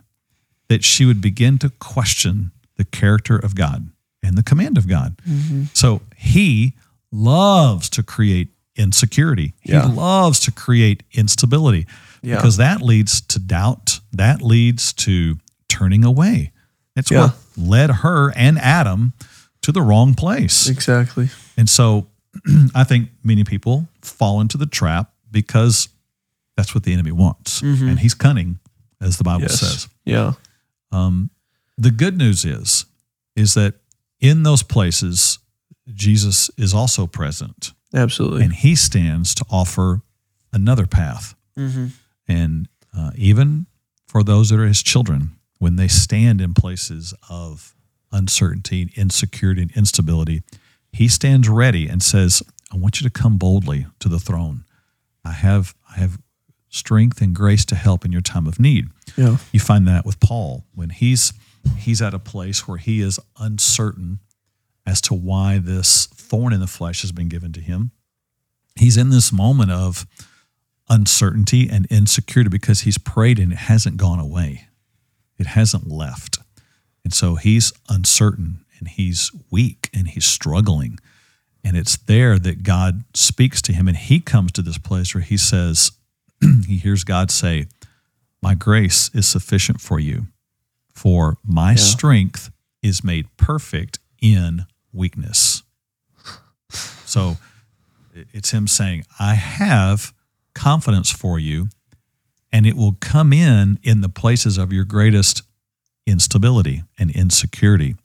that she would begin to question the character of God and the command of God. Mm-hmm. So he loves to create insecurity. Yeah. He loves to create instability Yeah. because that leads to doubt. That leads to turning away. It's Yeah. what led her and Adam to the wrong place. Exactly. And so <clears throat> I think many people fall into the trap because that's what the enemy wants. Mm-hmm. And he's cunning, as the Bible Yes. says. Yeah. Um, the good news is, is that in those places, Jesus is also present Absolutely. and he stands to offer another path. Mm-hmm. And uh, even for those that are his children, when they stand in places of uncertainty, insecurity, and instability, he stands ready and says, I want you to come boldly to the throne. I have, I have strength and grace to help in your time of need. Yeah. You find that with Paul when he's he's at a place where he is uncertain as to why this thorn in the flesh has been given to him. He's in this moment of uncertainty and insecurity because he's prayed and it hasn't gone away. It hasn't left. And so he's uncertain and he's weak and he's struggling. And it's there that God speaks to him and he comes to this place where he says, <clears throat> he hears God say, My grace is sufficient for you, for my strength is made perfect in weakness. So it's him saying, I have confidence for you, and it will come in in the places of your greatest instability and insecurity.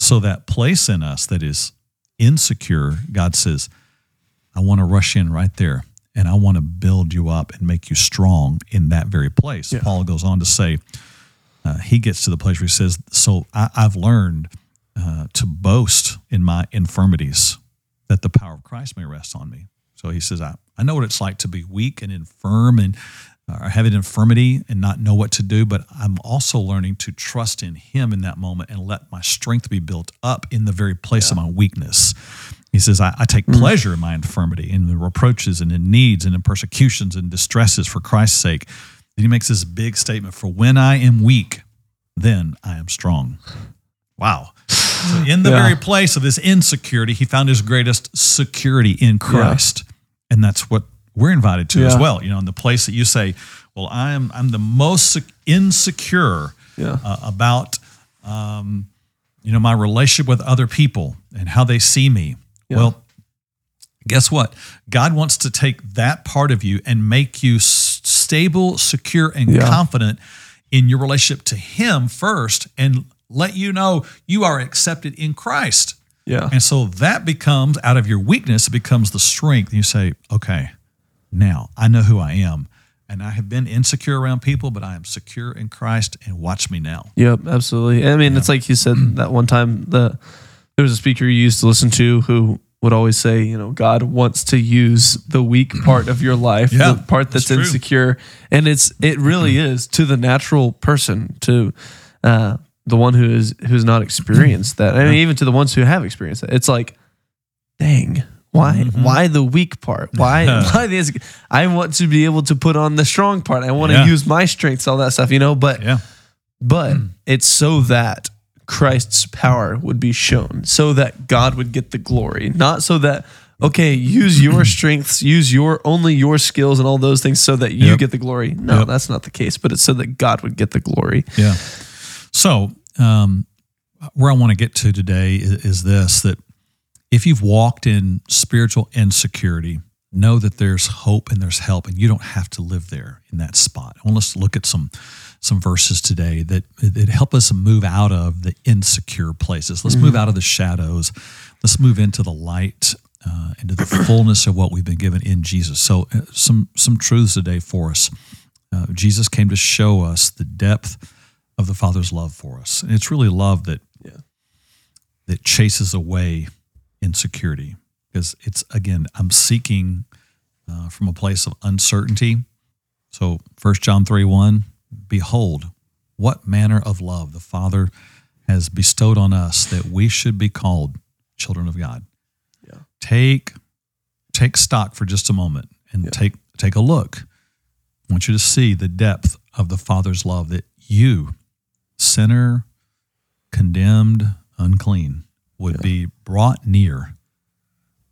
So that place in us that is insecure, God says, I want to rush in right there and I want to build you up and make you strong in that very place. Paul goes on to say, uh, he gets to the place where he says, So I, I've learned uh, to boast in my infirmities that the power of Christ may rest on me. So he says, I, I know what it's like to be weak and infirm and uh, have an infirmity and not know what to do, but I'm also learning to trust in him in that moment and let my strength be built up in the very place of my weakness. He says, I, I take pleasure in my infirmity, in the reproaches and in needs and in persecutions and distresses for Christ's sake. Then he makes this big statement for when I am weak, then I am strong. Wow. So in the Yeah. very place of this insecurity, he found his greatest security in Christ. And that's what we're invited to as well. You know, in the place that you say, well, I am I'm the most insecure Yeah. uh, about um, you know my relationship with other people and how they see me. Yeah. Well, guess what? God wants to take that part of you and make you stable, secure, and Yeah. confident in your relationship to Him first, and let you know you are accepted in Christ. Yeah. And so that becomes out of your weakness, it becomes the strength. You say, okay, now I know who I am. And I have been insecure around people, but I am secure in Christ and watch me now. Yep, absolutely. I mean, it's like you said <clears throat> that one time. The there was a speaker you used to listen to who would always say, you know, God wants to use the weak <clears throat> part of your life, Yeah, the part that's that's, insecure, and it's it really is to the natural person, to uh, the one who is who's not experienced that. I mean, even to the ones who have experienced it, it's like, dang. Why? Mm-hmm. Why the weak part? Why? <laughs> why insecure? I want to be able to put on the strong part. I want Yeah. to use my strengths, all that stuff, you know. But Yeah. but Hmm. it's so that Christ's power would be shown, so that God would get the glory, not so that okay, use <clears throat> your strengths, use your only your skills and all those things so that you Yep. get the glory. No, Yep. that's not the case, but it's so that God would get the glory. Yeah. So, um, where I want to get to today is, is this that if you've walked in spiritual insecurity, know that there's hope and there's help, and you don't have to live there in that spot. I want us to look at some some verses today that, that help us move out of the insecure places. Let's move out of the shadows. Let's move into the light, uh, into the <clears throat> fullness of what we've been given in Jesus. So, uh, some some truths today for us. Uh, Jesus came to show us the depth of the Father's love for us, and it's really love that Yeah. that chases away insecurity. Because it's again, I'm seeking uh, from a place of uncertainty. So, First John three one, behold, what manner of love the Father has bestowed on us that we should be called children of God. Yeah. Take take stock for just a moment and Yeah. take take a look. I want you to see the depth of the Father's love that you, sinner, condemned, unclean, would Yeah. be brought near.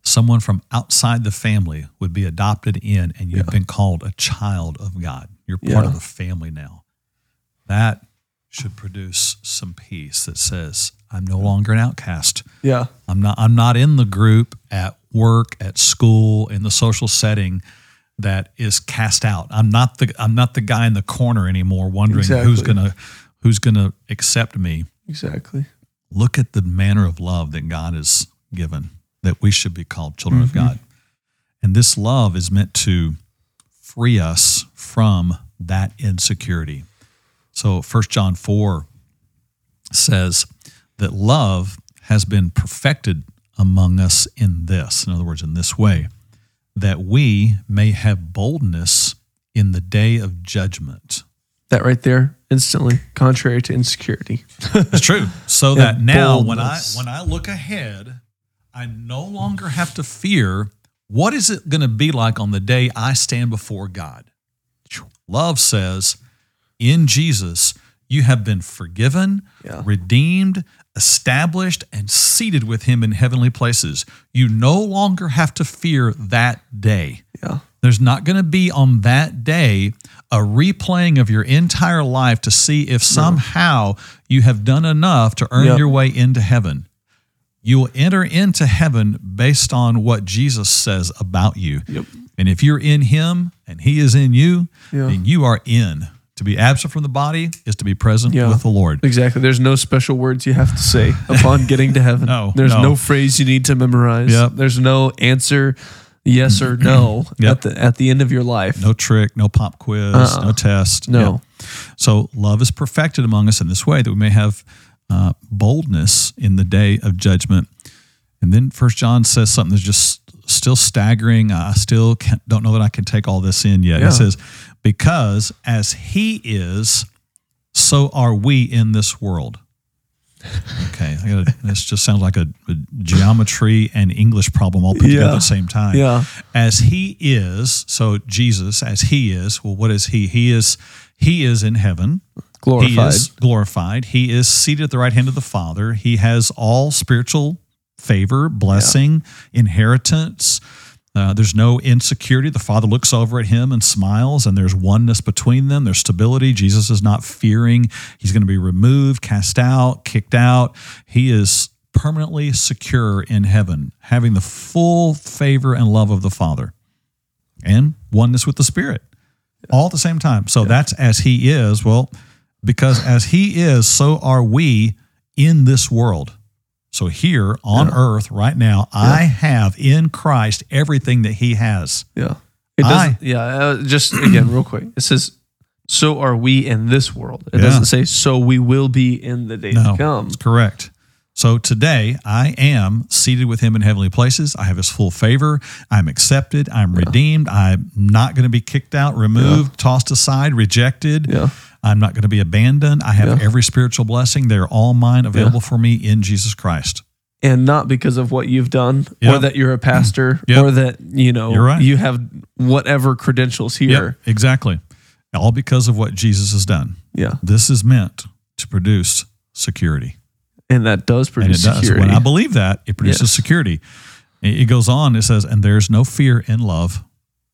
Someone from outside the family would be adopted in, and you've Yeah. been called a child of God. You're part Yeah. of the family now. That should produce some peace that says, I'm no longer an outcast. Yeah. I'm not I'm not in the group at work, at school, in the social setting that is cast out. I'm not the I'm not the guy in the corner anymore wondering who's gonna who's gonna accept me. Exactly. Look at the manner of love that God has given, that we should be called children of mm-hmm. God. And this love is meant to free us from that insecurity. So 1 John 4 says that love has been perfected among us in this, in other words, in this way, that we may have boldness in the day of judgment. That right there, instantly, contrary to insecurity. <laughs> It's true. So Yeah, that now when I when I look ahead, I no longer have to fear what is it going to be like on the day I stand before God. Love says, in Jesus, you have been forgiven, Yeah. redeemed, established, and seated with Him in heavenly places. You no longer have to fear that day. Yeah. There's not going to be on that day a replaying of your entire life to see if somehow you have done enough to earn Yep. your way into heaven. You will enter into heaven based on what Jesus says about you. Yep. And if you're in him and he is in you, Yeah. then you are in. To be absent from the body is to be present Yeah. with the Lord. Exactly. There's no special words you have to say <laughs> upon getting to heaven. No, There's no. no. phrase you need to memorize. Yep. There's no answer yes or no <clears throat> Yep. at the at the end of your life. No trick, no pop quiz, Uh-uh. no test. No. Yeah. So love is perfected among us in this way that we may have uh, boldness in the day of judgment. And then First John says something that's just still staggering. I still can't, don't know that I can take all this in yet. Yeah. It says, "Because as He is, so are we in this world." Okay, gotta, this just sounds like a, a geometry and English problem all put together at the same time. Yeah. As he is, so Jesus, as he is, well, what is he? He is he is in heaven. Glorified. He is glorified. He is seated at the right hand of the Father. He has all spiritual favor, blessing, inheritance. Uh, there's no insecurity. The Father looks over at him and smiles, and there's oneness between them. There's stability. Jesus is not fearing he's going to be removed, cast out, kicked out. He is permanently secure in heaven, having the full favor and love of the Father and oneness with the Spirit all at the same time. So that's as He is. Well, because as He is, so are we in this world. So here on earth right now, I have in Christ everything that He has. Yeah. It doesn't. Yeah. Uh, just again, real quick. It says, "So are we in this world." It Yeah. doesn't say, "So we will be in the days No, to come." it's correct. So today I am seated with him in heavenly places. I have his full favor. I'm accepted. I'm redeemed. I'm not going to be kicked out, removed, tossed aside, rejected. Yeah. I'm not going to be abandoned. I have Yeah. every spiritual blessing. They're all mine, available for me in Jesus Christ. and not because of what you've done Yep. or that you're a pastor <clears throat> Yep. or that you know right. you have whatever credentials here Yep, exactly. All because of what Jesus has done. yeah This is meant to produce security. And that does And produce it does. security When I believe that, it produces Yes. security. It goes on, it says, and there's no fear in love,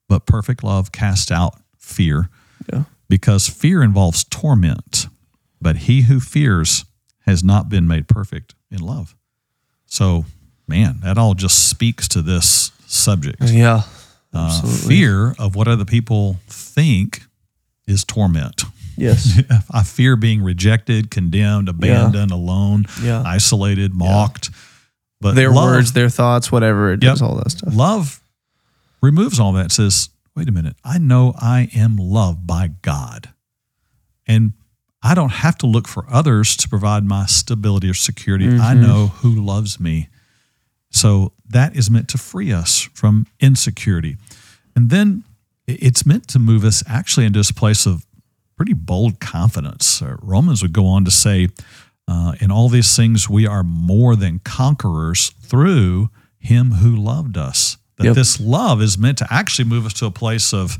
but perfect love casts out fear. Yeah. Because fear involves torment, but he who fears has not been made perfect in love. So, man, that all just speaks to this subject. yeah Uh, fear of what other people think is torment. Yes <laughs> I fear being rejected, condemned, abandoned, alone, Yeah. isolated, mocked. But their love, words their thoughts whatever it Yep. does all that stuff love removes all that. Says, wait a minute, I know I am loved by God. And I don't have to look for others to provide my stability or security. I Mhm. know who loves me. So that is meant to free us from insecurity. And then it's meant to move us actually into this place of pretty bold confidence. Uh, Romans would go on to say, uh, in all these things, we are more than conquerors through him who loved us. That Yep. this love is meant to actually move us to a place of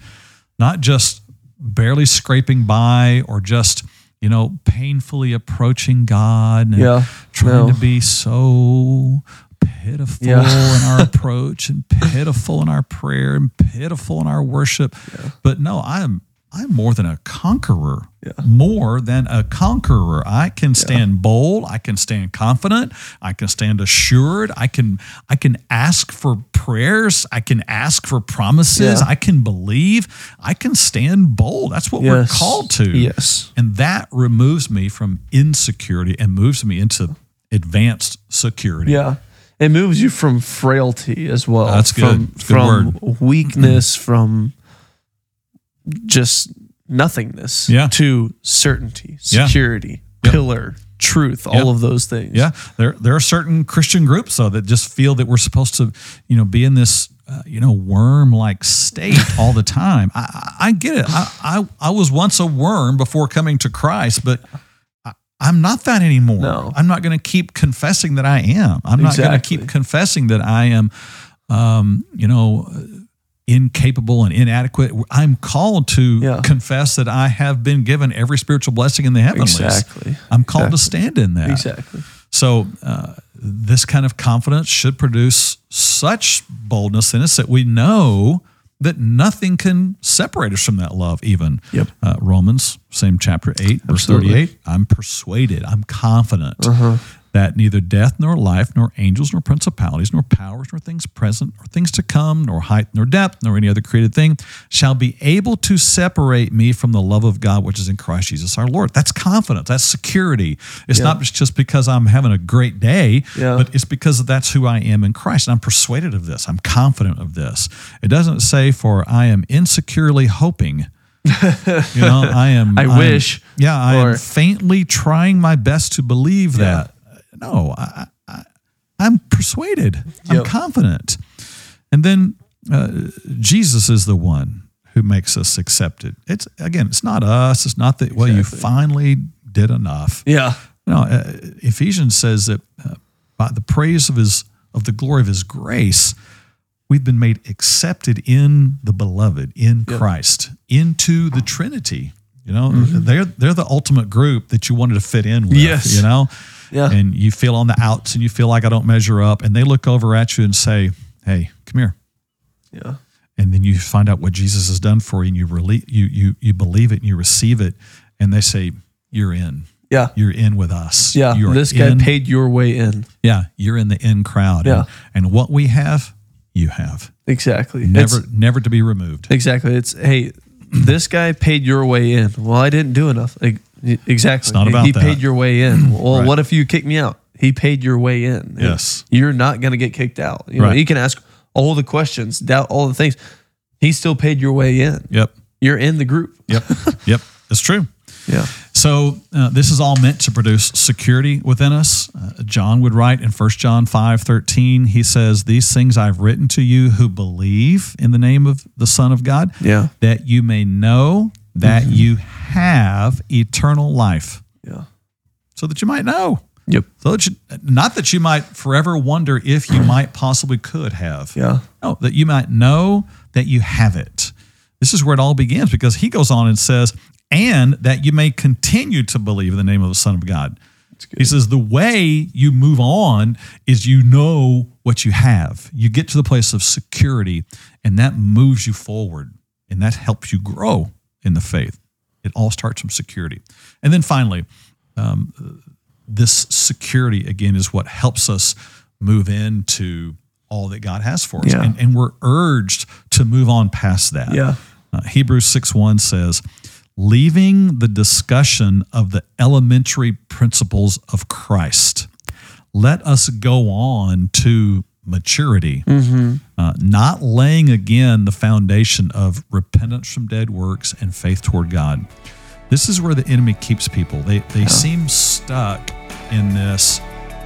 not just barely scraping by or just, you know, painfully approaching God and Yeah. trying No. to be so pitiful Yeah. in our <laughs> approach and pitiful in our prayer and pitiful in our worship. But no, I'm I'm more than a conqueror. Yeah. More than a conqueror. I can stand bold, I can stand confident, I can stand assured, I can I can ask for prayers, I can ask for promises, Yeah. I can believe, I can stand bold. That's what we're called to. yes And that removes me from insecurity and moves me into advanced security. yeah it moves you from frailty as well That's good. from, good from weakness mm. from just nothingness Yeah. to certainty Yeah. security Yep. pillar truth all of those things Yeah, there there are certain Christian groups though that just feel that we're supposed to, you know, be in this, uh, you know, worm like state all the time. I, I, I get it. I, I I was once a worm before coming to Christ, but I, I'm not that anymore. No. I'm not going to keep confessing that I am. I'm not going to keep confessing that I am, um, you know. Incapable and inadequate. I'm called to Yeah. confess that I have been given every spiritual blessing in the heavenlies. exactly I'm called to stand in that. exactly So, uh, this kind of confidence should produce such boldness in us that we know that nothing can separate us from that love, even. Yep. Uh, Romans, same chapter 8, verse 38. I'm persuaded, I'm confident Uh-huh. That neither death nor life, nor angels, nor principalities, nor powers, nor things present, nor things to come, nor height, nor depth, nor any other created thing shall be able to separate me from the love of God which is in Christ Jesus our Lord. That's confidence. That's security. It's Yeah. not just because I'm having a great day, Yeah. but it's because that's who I am in Christ. And I'm persuaded of this. I'm confident of this. It doesn't say, for I am insecurely hoping. <laughs> you know, I am. I am- wish, Yeah, I am faintly trying my best to believe that. No, I, I, I'm persuaded. I'm confident. And then uh, Jesus is the one who makes us accepted. It's again, it's not us. It's not that well, you finally did enough. yeah No, uh, Ephesians says that uh, by the praise of his of the glory of his grace, we've been made accepted in the beloved, in Christ, into the Trinity. You know, they're they're the ultimate group that you wanted to fit in with. Yes. You know, Yeah. and you feel on the outs and you feel like I don't measure up, and they look over at you and say, "Hey, come here." Yeah. and then you find out what Jesus has done for you, and you you you you believe it and you receive it, and they say you're in, Yeah. you're in with us. Yeah. you're This guy in, paid your way in. Yeah, you're in the in crowd. Yeah. and, and what we have, you have. Exactly. Never It's- never to be removed. exactly. It's hey, this guy paid your way in. Well, I didn't do enough. Like, Exactly. It's not about he that. paid your way in. <clears throat> Well, Right. what if you kick me out? He paid your way in. Yes. You're not going to get kicked out. You know, Right. you can ask all the questions, doubt all the things. He still paid your way in. Yep, You're in the group. yep, <laughs> yep. It's true. Yeah. So uh, this is all meant to produce security within us. Uh, John would write in 1 John 5, 13, he says, These things I've written to you who believe in the name of the Son of God, Yeah. that you may know that mm-hmm. you have eternal life. Yeah. So that you might know. Yep. So that you, not that you might forever wonder if you might possibly could have. Yeah. No, that you might know that you have it. This is where it all begins because he goes on and says, and that you may continue to believe in the name of the Son of God. He says, the way you move on is you know what you have. You get to the place of security, and that moves you forward, and that helps you grow in the faith. It all starts from security. And then finally, um, this security again is what helps us move into all that God has for us. Yeah. And, and we're urged to move on past that. Yeah. Uh, Hebrews 6 1 says, leaving the discussion of the elementary principles of Christ, let us go on to maturity, uh, not laying again the foundation of repentance from dead works and faith toward God. This is where the enemy keeps people. They, they seem stuck in this.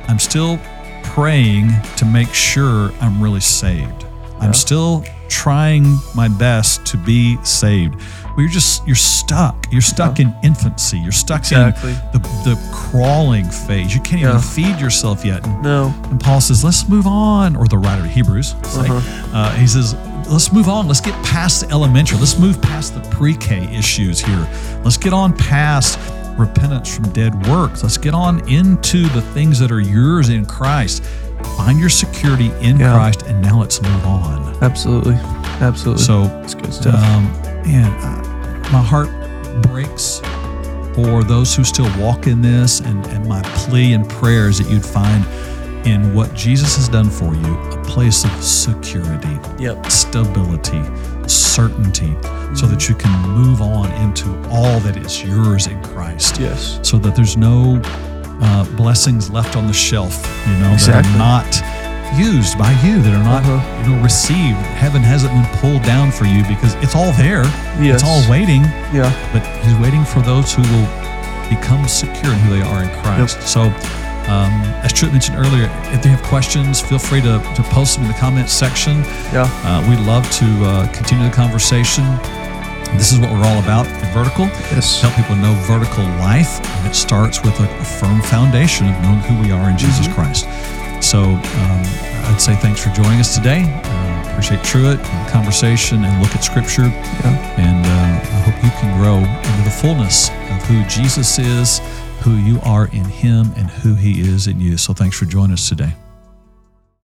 I'm still praying to make sure I'm really saved. I'm still trying my best to be saved. Well, you're just you're stuck. You're stuck in infancy. You're stuck Exactly. in the, the crawling phase. You can't Yeah. even feed yourself yet. And, No. and Paul says, "Let's move on." Or the writer of Hebrews, say, uh, he says, "Let's move on. Let's get past the elementary. Let's move past the pre-K issues here. Let's get on past." Repentance from dead works. Let's get on into the things that are yours in Christ. Find your security in Yeah. Christ, and now let's move on. Absolutely. Absolutely. So, it's good stuff. um, man, uh, my heart breaks for those who still walk in this, and, and my plea and prayer is that you'd find in what Jesus has done for you a place of security, Yep. stability, certainty, so that you can move on into all that is yours in Christ yes. so that there's no uh, blessings left on the shelf, you know, Exactly. that are not used by you, that are not, Uh-huh. you know, received. Heaven hasn't been pulled down for you because it's all there. Yes. It's all waiting, Yeah. but He's waiting for those who will become secure in who they are in Christ. So, um, as Trip mentioned earlier, if they have questions, feel free to, to post them in the comments section. Yeah. Uh, we'd love to uh, continue the conversation. This is what we're all about at Vertical Yes. help people know vertical life, and it starts with a, a firm foundation of knowing who we are in Jesus Christ. So um, I'd say thanks for joining us today. Uh, appreciate Truett and the conversation and look at Scripture. Yeah. And uh, I hope you can grow into the fullness of who Jesus is, who you are in Him, and who He is in you. So thanks for joining us today.